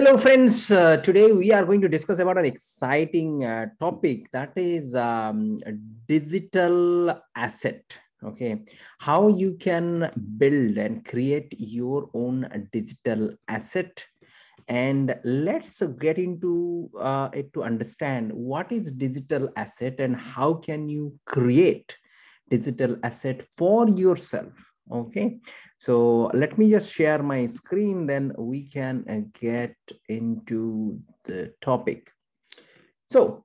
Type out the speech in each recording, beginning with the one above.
Hello, friends. Uh, today we are going to discuss about an exciting uh, topic that is um, digital asset. Okay, how you can build and create your own digital asset, and let's get into uh, it to understand what is digital asset and how can you create digital asset for yourself. Okay, so let me just share my screen, then we can uh, get into the topic. So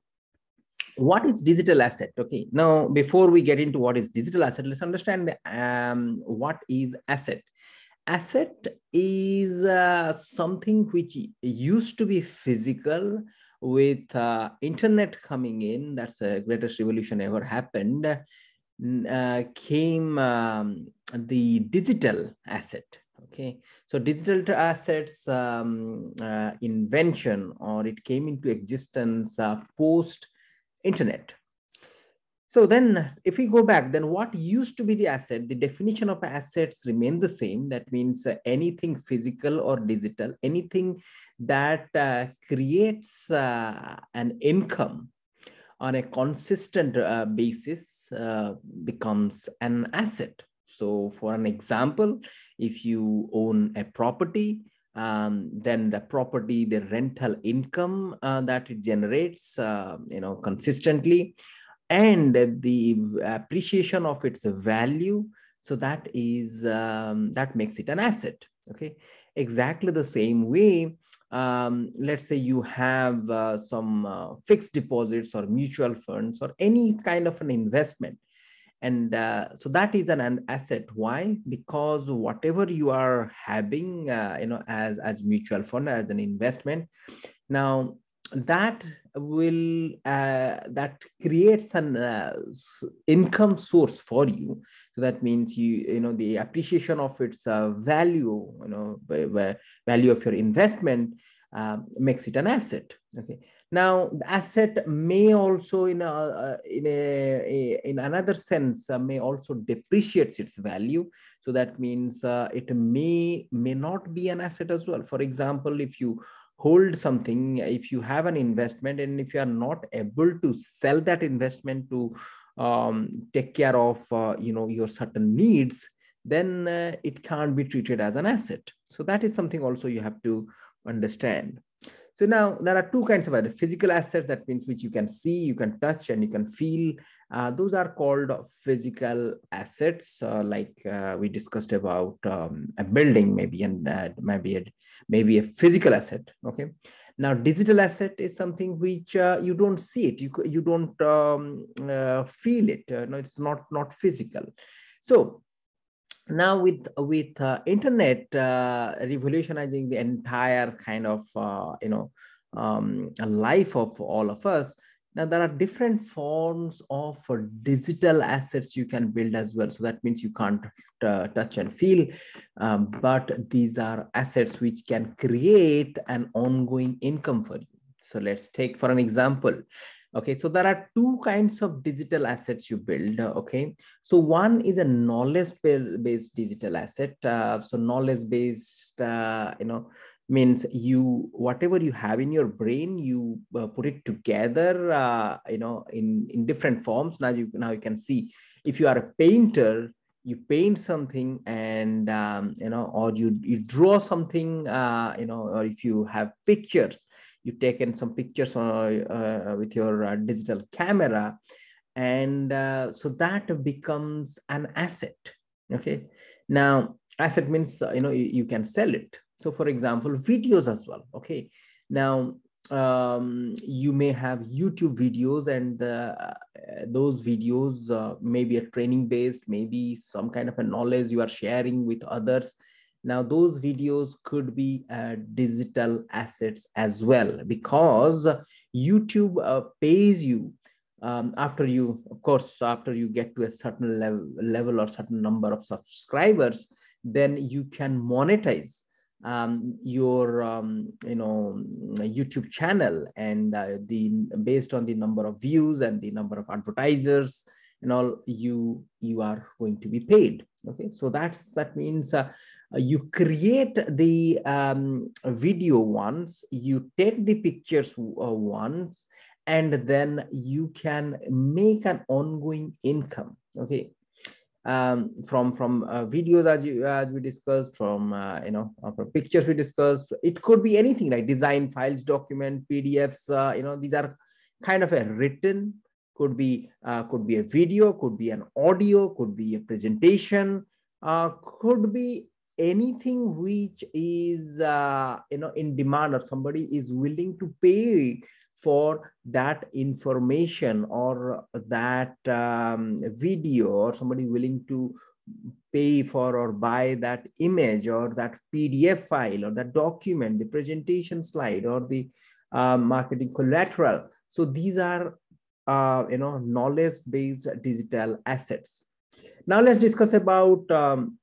what is digital asset? Okay, now before we get into what is digital asset, let's understand the, um, what is asset. Asset is uh, something which used to be physical with uh, internet coming in. That's the greatest revolution ever happened uh, came um, the digital asset. Okay, so digital assets um, uh, invention or it came into existence uh, post internet. So then if we go back, then what used to be the asset, the definition of assets remain the same. That means uh, anything physical or digital, anything that uh, creates uh, an income on a consistent uh, basis uh, becomes an asset. So for an example, if you own a property, um, then the property, the rental income uh, that it generates, uh, you know, consistently, and the appreciation of its value. So that is um, that makes it an asset. Okay, exactly the same way um, let's say you have uh, some uh, fixed deposits or mutual funds or any kind of an investment. And uh, so that is an, an, asset. Why? Because whatever you are having uh, you know as as mutual fund as an investment. Now that will uh, that creates an uh, income source for you. So that means you you know the appreciation of its uh, value you know value of your investment um, makes it an asset. Okay. Now the asset may also in a, uh, in a, in another sense uh, may also depreciates its value. So that means uh, it may may not be an asset as well. For example if you hold something if you have an investment and if you are not able to sell that investment to um, take care of uh, you know your certain needs then uh, it can't be treated as an asset. So that is something also you have to understand. So now there are two kinds of physical assets that means which you can see you can touch and you can feel. Uh, those are called physical assets uh, like uh, we discussed about um, a building maybe and uh, maybe a, maybe a physical asset okay? Now digital asset is something which uh, you don't see it. You you don't um, uh, feel it. No it's not not physical. So now with with uh, internet uh, revolutionizing the entire kind of uh, you know um, life of all of us now there are different forms of uh, digital assets you can build as well. So that means you can't uh, touch and feel um, but these are assets which can create an ongoing income for you. So let's take for an example. Okay so there are two kinds of digital assets you build okay? So one is a knowledge based digital asset uh, so knowledge based uh, you know means you whatever you have in your brain you uh, put it together uh, you know in in different forms. Now you now you can see. If you are a painter you paint something and um, you know or you you draw something uh, you know or if you have pictures you've taken some pictures uh, uh, with your uh, digital camera and so that becomes an asset okay? Now asset means you know you, you can sell it so for example videos as well okay now um, you may have YouTube videos and uh, those videos uh, may be a training based, maybe some kind of a knowledge you are sharing with others. Now, those videos could be uh, digital assets as well because YouTube uh, pays you um, after you, of course, after you get to a certain level, level or certain number of subscribers, then you can monetize um, your um, you know YouTube channel and uh, the based on the number of views and the number of advertisers and all you you are going to be paid okay so that's that means uh, you create the um, video once, you take the pictures uh, once, and then you can make an ongoing income. Okay. Um, from from uh, videos as you as we discussed, from uh, you know uh, from pictures we discussed, it could be anything like design files, document, PDFs. Uh, you know these are kind of a written, could be could be a video, could be an audio, could be a presentation, could be anything which is uh, you know in demand or somebody is willing to pay for that information or that um, video or somebody willing to pay for or buy that image or that pdf file or that document the presentation slide or the uh, marketing collateral so these are uh, you know knowledge based digital assets now let's discuss about um,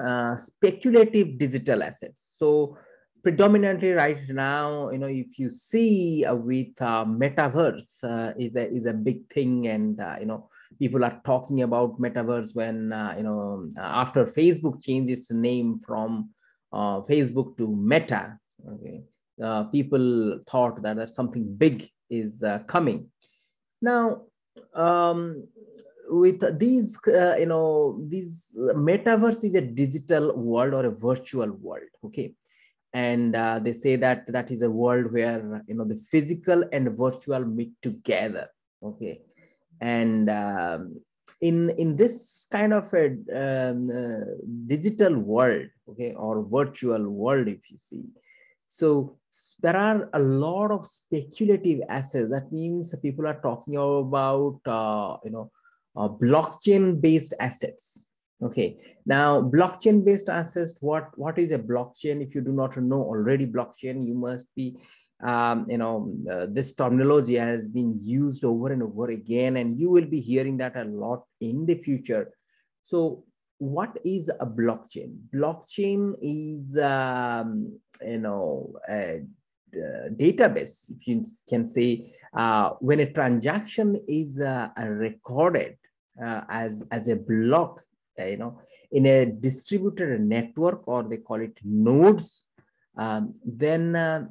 uh, speculative digital assets. So predominantly right now, you know, if you see uh, with uh, metaverse uh, is a is a big thing, and uh, you know, people are talking about metaverse when uh, you know after Facebook changed its name from Facebook to Meta. Okay, people thought that, that something big is coming. Now, um, with these uh, you know these metaverse is a digital world or a virtual world okay and uh, they say that that is a world where you know the physical and virtual meet together okay? And um, in in this kind of a um, uh, digital world okay or virtual world if you see so there are a lot of speculative assets. That means people are talking about uh, you know uh, blockchain based assets okay. Now blockchain based assets what what is a blockchain? If you do not know already blockchain you must be um, you know uh, this terminology has been used over and over again and you will be hearing that a lot in the future. So what is a blockchain? Blockchain is um, you know a, a database if you can say uh, when a transaction is uh, recorded uh, as as a block uh, you know in a distributed network or they call it nodes um, then uh,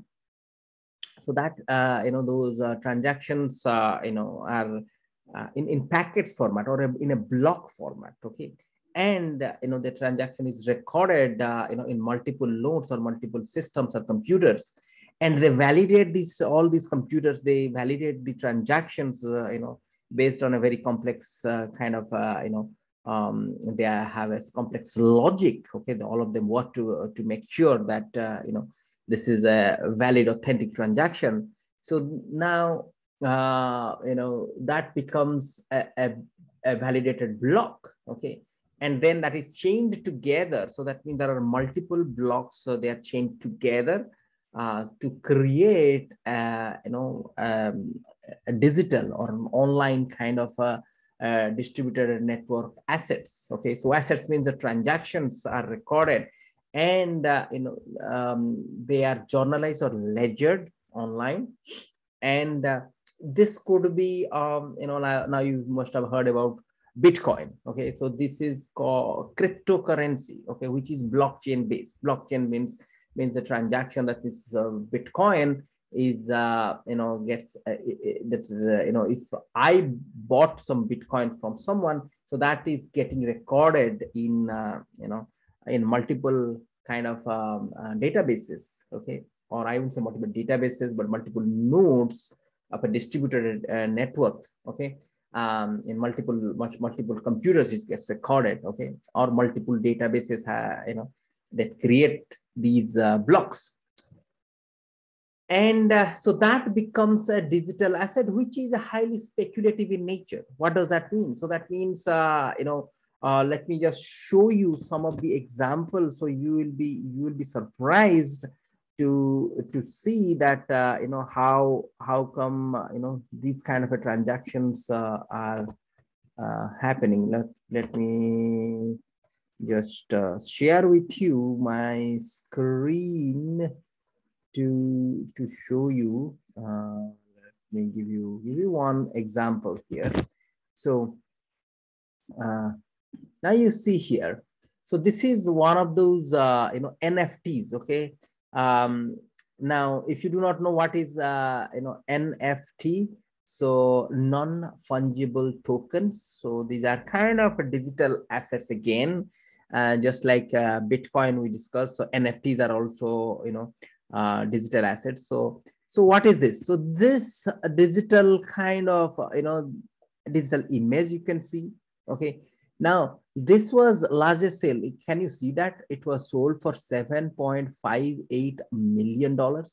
so that uh, you know those uh, transactions uh, you know are in, in packets format or a, in a block format okay? And you know the transaction is recorded you know in multiple nodes or multiple systems or computers. And they validate these all these computers they validate the transactions you know based on a very complex uh, kind of, uh, you know, um, they have a complex logic. Okay, all of them work to uh, to make sure that you know this is a valid, authentic transaction. So now uh, you know that becomes a, a, a, validated block okay and then that is chained together so that means there are multiple blocks so they are chained together uh, to create uh, you know um, a digital or an online kind of a, a distributed network assets. Okay, so assets means the transactions are recorded and uh, you know um, they are journalized or ledgered online. And uh, this could be um, you know now, now you must have heard about bitcoin. Okay so this is called cryptocurrency. Okay which is blockchain based blockchain means means the transaction that is uh, bitcoin is uh, you know gets uh, that uh, you know if i bought some bitcoin from someone so that is getting recorded in uh, you know in multiple kind of um, uh, databases okay? Or i wouldn't say multiple databases but multiple nodes of a distributed uh, network okay? Um, in multiple much multiple computers it gets recorded okay? Or multiple databases you know that create these blocks and uh, so that becomes a digital asset, which is highly speculative in nature. What does that mean? So that means, uh, you know, uh, let me just show you some of the examples. So you will be you will be surprised to to see that uh, you know how how come uh, you know these kind of transactions uh, are happening. Let let me just share with you my screen to to show you uh, let me give you give you one example here so uh, now you see here So this is one of those, uh, you know, NFTs. Okay. Um, now, if you do not know what is, uh, you know, NFT, so non-fungible tokens. So these are kind of digital assets again, uh, just like uh, Bitcoin we discussed. So NFTs are also, you know, uh, digital assets. So, so what is this? So this digital kind of, you know, digital image you can see. Okay. Now, this was largest sale. Can you see that? It was sold for $7.58 million.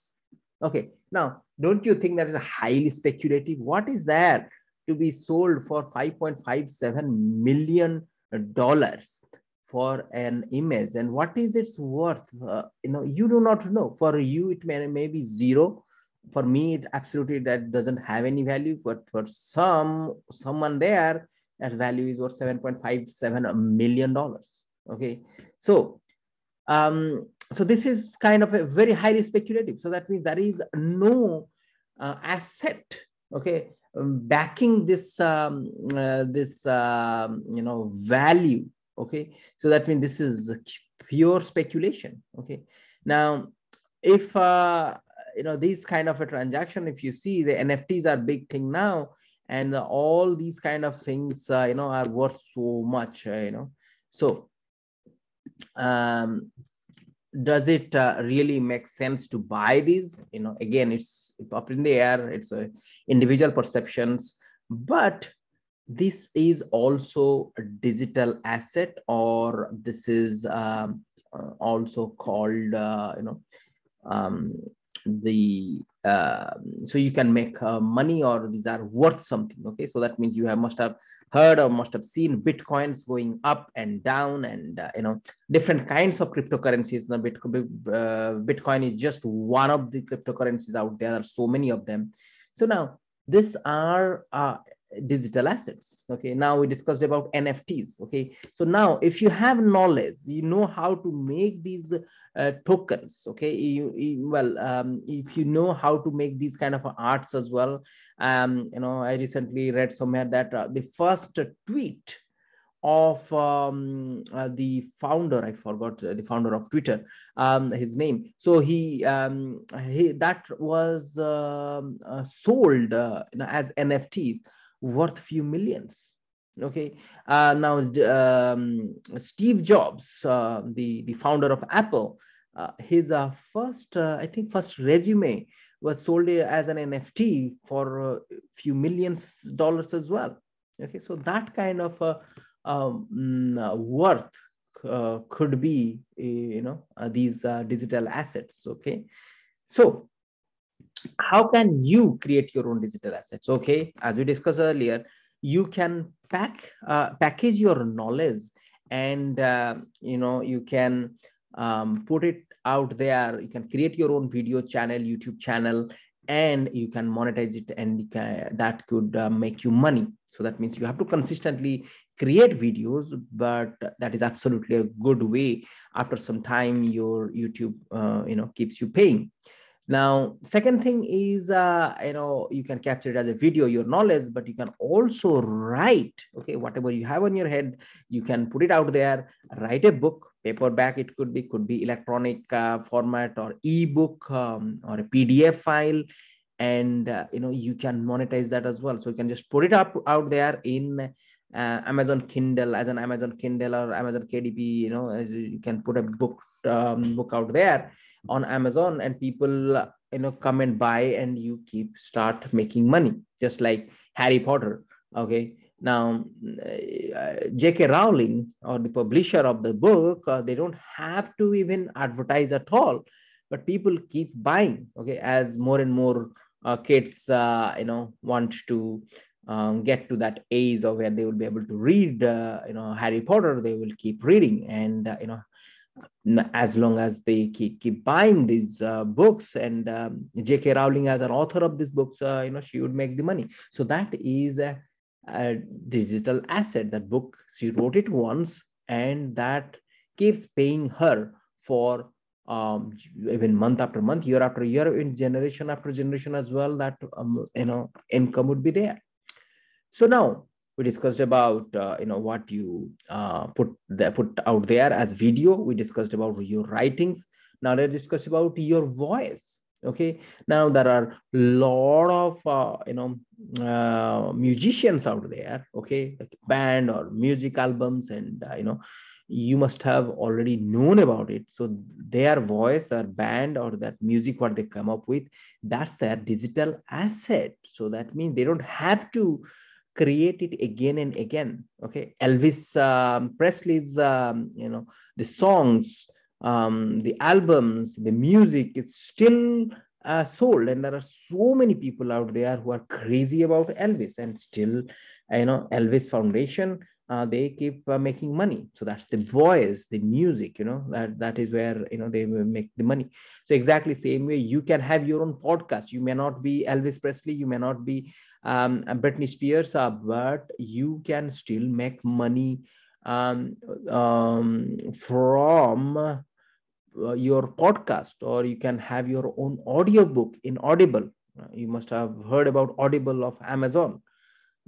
Okay. Now, don't you think that is highly speculative? What is there to be sold for $5.57 million for an image? And what is its worth? Uh, you know, you do not know. For you, it may, may be zero. For me, it absolutely that doesn't have any value. But for some someone there, that value is worth 7.57 million dollars. Okay. So um, so this is kind of a very highly speculative. So that means there is no uh, asset, okay, um, backing this um, uh, this um, you know value. Okay, so that means this is pure speculation. Okay, now if uh, you know these kind of a transaction, if you see the NFTs are big thing now, and all these kind of things uh, you know are worth so much. Uh, you know, so um, does it uh, really make sense to buy these you know again it's up in the air it's uh, individual perceptions but this is also a digital asset or this is um, uh, also called uh, you know um, the uh, so you can make uh, money or these are worth something okay? So that means you have must have heard or must have seen bitcoins going up and down and uh, you know different kinds of cryptocurrencies. The bitcoin, uh, bitcoin is just one of the cryptocurrencies out there. There are so many of them. So now these are digital assets okay? Now we discussed about nfts okay? So now if you have knowledge you know how to make these uh, tokens okay? You, you, well um, if you know how to make these kind of arts as well um, you know i recently read somewhere that uh, the first tweet of um, uh, the founder i forgot uh, the founder of twitter um, his name. So he, um, he that was um, uh, sold uh, as nfts worth few millions. Okay? Uh, now um, steve jobs uh, the the founder of apple uh, his uh, first uh, i think first resume was sold as an nft for a few millions dollars as well. Okay? So that kind of uh, um, mm, worth could be you know these digital assets. Okay? So how can you create your own digital assets? Okay as we discussed earlier you can pack uh, package your knowledge and uh, you know you can um, put it out there. You can create your own video channel youtube channel and you can monetize it and can, that could uh, make you money. So that means you have to consistently create videos but that is absolutely a good way after some time your youtube uh, you know keeps you paying now, second thing is, uh, you know, you can capture it as a video, your knowledge, but you can also write, okay, whatever you have on your head, you can put it out there, write a book, paperback, it could be, could be electronic uh, format or ebook um, or a PDF file. And, uh, you know, you can monetize that as well. So you can just put it up out there in uh, Amazon Kindle as an Amazon Kindle or Amazon KDP, you know, you can put a book um, book out there on amazon and people you know come and buy and you keep start making money just like harry potter okay? Now uh, jk rowling or the publisher of the book uh, they don't have to even advertise at all but people keep buying okay? As more and more uh, kids uh, you know want to um, get to that age of where they will be able to read uh, you know harry potter they will keep reading and uh, you know as long as they keep, keep buying these uh, books and um, J.K. Rowling as an author of these books, uh, you know, she would make the money. So that is a, a, digital asset. That book, she wrote it once and that keeps paying her for um, even month after month, year after year, in generation after generation as well, that, um, you know, income would be there. So now we discussed about uh, you know what you uh, put there, put out there as video. We discussed about your writings. Now let's discuss about your voice. Okay? Now there are a lot of uh, you know uh, musicians out there. Okay? Like band or music albums and uh, you know you must have already known about it. So their voice their band or that music what they come up with that's their digital asset. So that means they don't have to create it again and again okay? Elvis um, presley's um, you know the songs um, the albums the music it's still uh, sold. And there are so many people out there who are crazy about elvis and still you know elvis foundation uh, they keep uh, making money. So that's the voice the music you know that that is where you know they make the money. So exactly same way you can have your own podcast. You may not be elvis presley you may not be um, britney spears uh, but you can still make money um, um, from uh, your podcast or you can have your own audiobook in audible. Uh, you must have heard about audible of amazon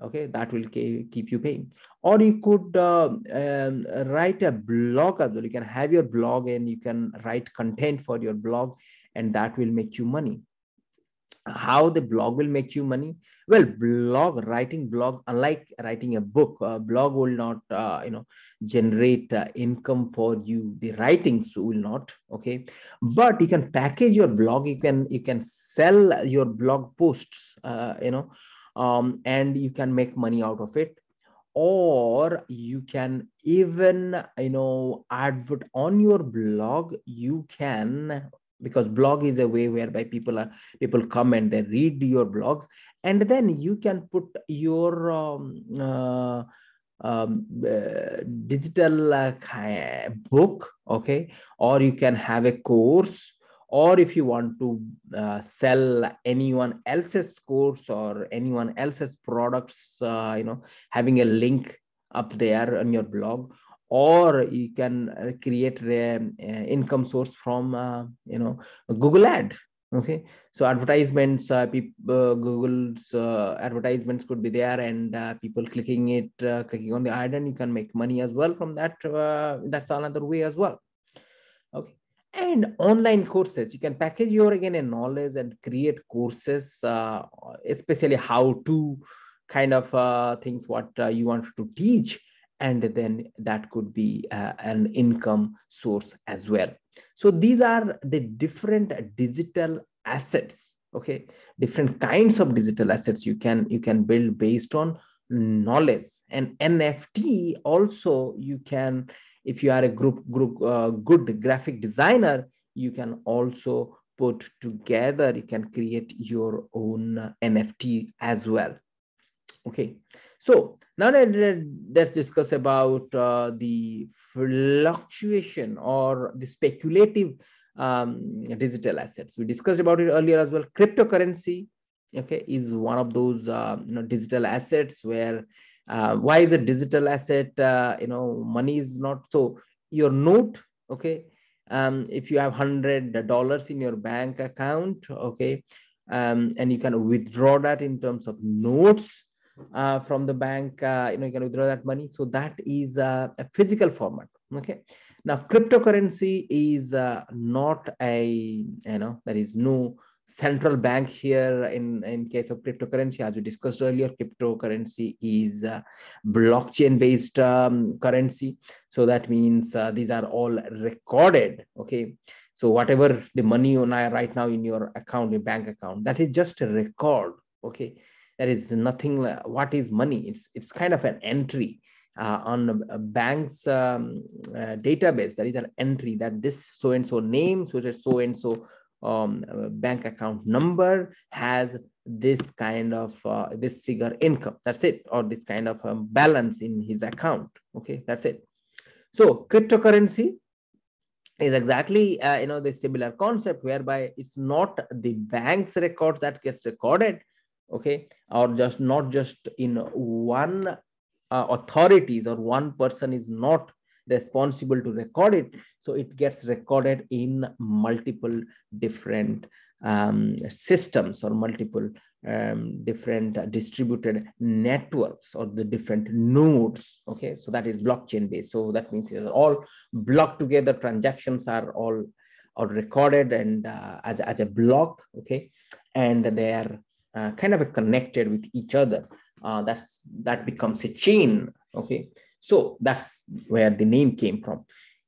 okay that will keep you paying. Or you could uh, um, write a blog as well. You can have your blog and you can write content for your blog and that will make you money. How the blog will make you money? Well blog writing blog unlike writing a book a blog will not uh, you know generate uh, income for you. The writings will not okay? But you can package your blog. You can you can sell your blog posts uh, you know um, and you can make money out of it. Or you can even you know advert on your blog. You can because blog is a way whereby people are people come and they read your blogs. And then you can put your um, uh, um, uh, digital uh, book okay? Or you can have a course or if you want to uh, sell anyone else's course or anyone else's products uh, you know having a link up there on your blog or you can uh, create an uh, income source from uh, you know google ad okay? So advertisements uh, people, google's advertisements could be there and people clicking it clicking on the ad and you can make money as well from that that's another way as well okay and online courses you can package your again a knowledge and create courses uh, especially how to kind of uh, things what uh, you want to teach. And then that could be uh, an income source as well. So these are the different digital assets okay? Different kinds of digital assets you can you can build based on knowledge. And nft also you can if you are a group group uh, good graphic designer you can also put together you can create your own nft as well okay so now let's discuss about uh, the fluctuation or the speculative um, digital assets. We discussed about it earlier as well. Cryptocurrency, okay, is one of those uh, you know digital assets where uh, why is a digital asset? Uh, you know, money is not so. Your note, okay, um, if you have hundred dollars in your bank account, okay, um, and you can withdraw that in terms of notes uh, from the bank, uh, you know, you can withdraw that money. So that is uh, a physical format. Okay. Now, cryptocurrency is uh, not a, you know, there is no central bank here in, in case of cryptocurrency. As we discussed earlier, cryptocurrency is blockchain based um, currency. So that means uh, these are all recorded. Okay. So whatever the money you right now in your account, your bank account, that is just a record. Okay there is nothing what is money it's it's kind of an entry uh, on a bank's um, uh, database there is an entry that this so and so name so so and so um, bank account number has this kind of uh, this figure income. That's it. Or this kind of um, balance in his account. Okay that's it. So cryptocurrency is exactly uh, you know the similar concept whereby it's not the bank's record that gets recorded okay or just not just in one uh, authorities or one person is not responsible to record it so it gets recorded in multiple different um, systems or multiple um, different distributed networks or the different nodes. Okay, so that is blockchain based. So that means all blocked together transactions are all are recorded and uh, as, as a block. Okay, and they are uh, kind of connected with each other. Uh, that's that becomes a chain. Okay, so that's where the name came from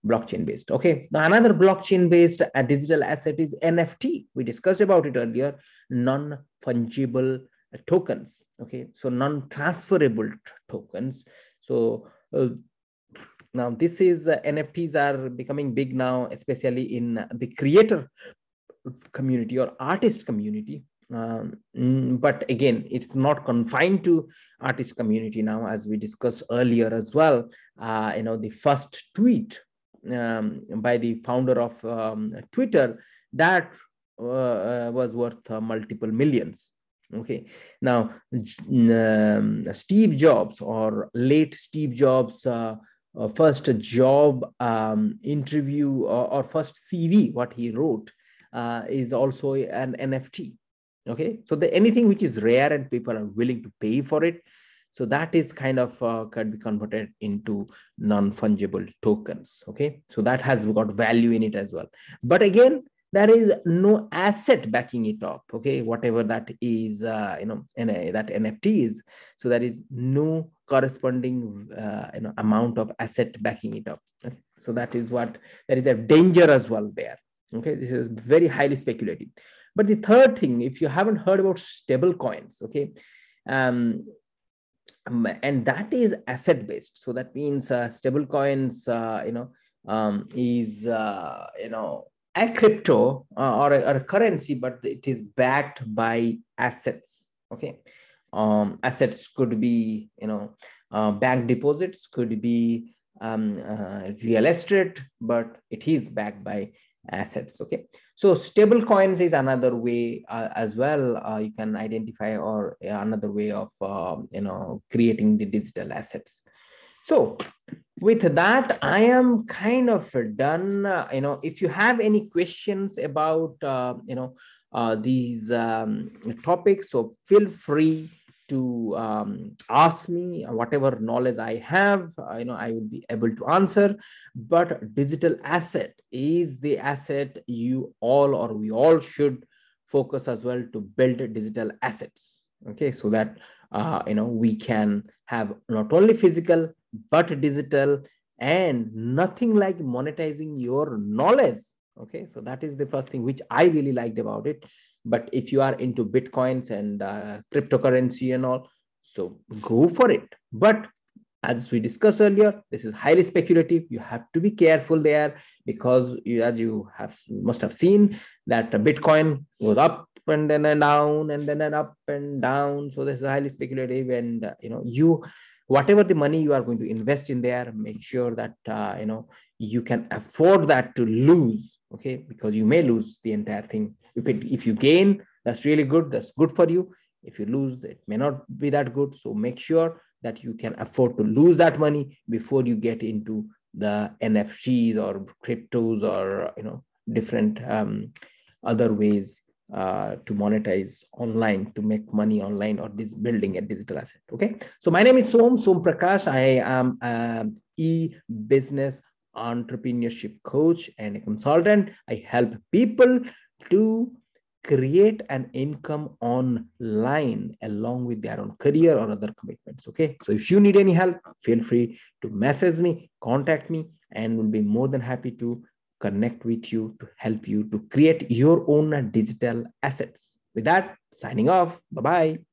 blockchain based okay now another blockchain based uh, digital asset is nft we discussed about it earlier non fungible tokens. Okay so non transferable tokens. So uh, now this is uh, nfts are becoming big now especially in the creator community or artist community um, but again it's not confined to artist community now as we discussed earlier as well uh, you know the first tweet um, by the founder of um, Twitter, that uh, uh, was worth uh, multiple millions. Okay, now um, Steve Jobs or late Steve Jobs. Uh, uh, first job um, interview or, or, first CV, what he wrote, is also an NFT. Okay, so the, anything which is rare and people are willing to pay for it, so that is kind of uh, can be converted into non-fungible tokens. Okay, so that has got value in it as well. But again, there is no asset backing it up. Okay, whatever that is, uh, you know, that NFT is. So there is no corresponding uh, you know amount of asset backing it up. Okay? So that is what there is a danger as well there. Okay, this is very highly speculative. But the third thing, if you haven't heard about stable coins, okay, um, and that is asset based. So that means uh, stable coins uh, you know um, is uh, you know a crypto uh, or, a, or, a, currency but it is backed by assets okay? Um, assets could be you know uh, bank deposits could be um, uh, real estate but it is backed by assets okay? So stable coins is another way uh, as well uh, you can identify or another way of um, you know creating the digital assets. So with that i am kind of done. Uh, you know if you have any questions about uh, you know uh, these um, topics so feel free to um, ask me whatever knowledge I have, uh, you know, I will be able to answer. But digital asset is the asset you all or we all should focus as well to build digital assets. Okay, so that uh, you know we can have not only physical but digital and nothing like monetizing your knowledge. Okay, so that is the first thing which I really liked about it but if you are into bitcoins and uh, cryptocurrency and all so go for it. But as we discussed earlier this is highly speculative. You have to be careful there because you, as you have must have seen that bitcoin goes up and then and down and then and up and down. So this is highly speculative and uh, you know you whatever the money you are going to invest in there make sure that uh, you know you can afford that to lose okay? Because you may lose the entire thing. If it if you gain that's really good that's good for you. If you lose it may not be that good. So make sure that you can afford to lose that money before you get into the nfts or cryptos or you know different um, other ways uh, to monetize online to make money online or this building a digital asset okay? So my name is som som prakash. I am an e-business entrepreneurship coach and a consultant. I help people to create an income online along with their own career or other commitments. Okay. So if you need any help, feel free to message me, contact me, and we'll be more than happy to connect with you to help you to create your own digital assets. With that, signing off. Bye bye.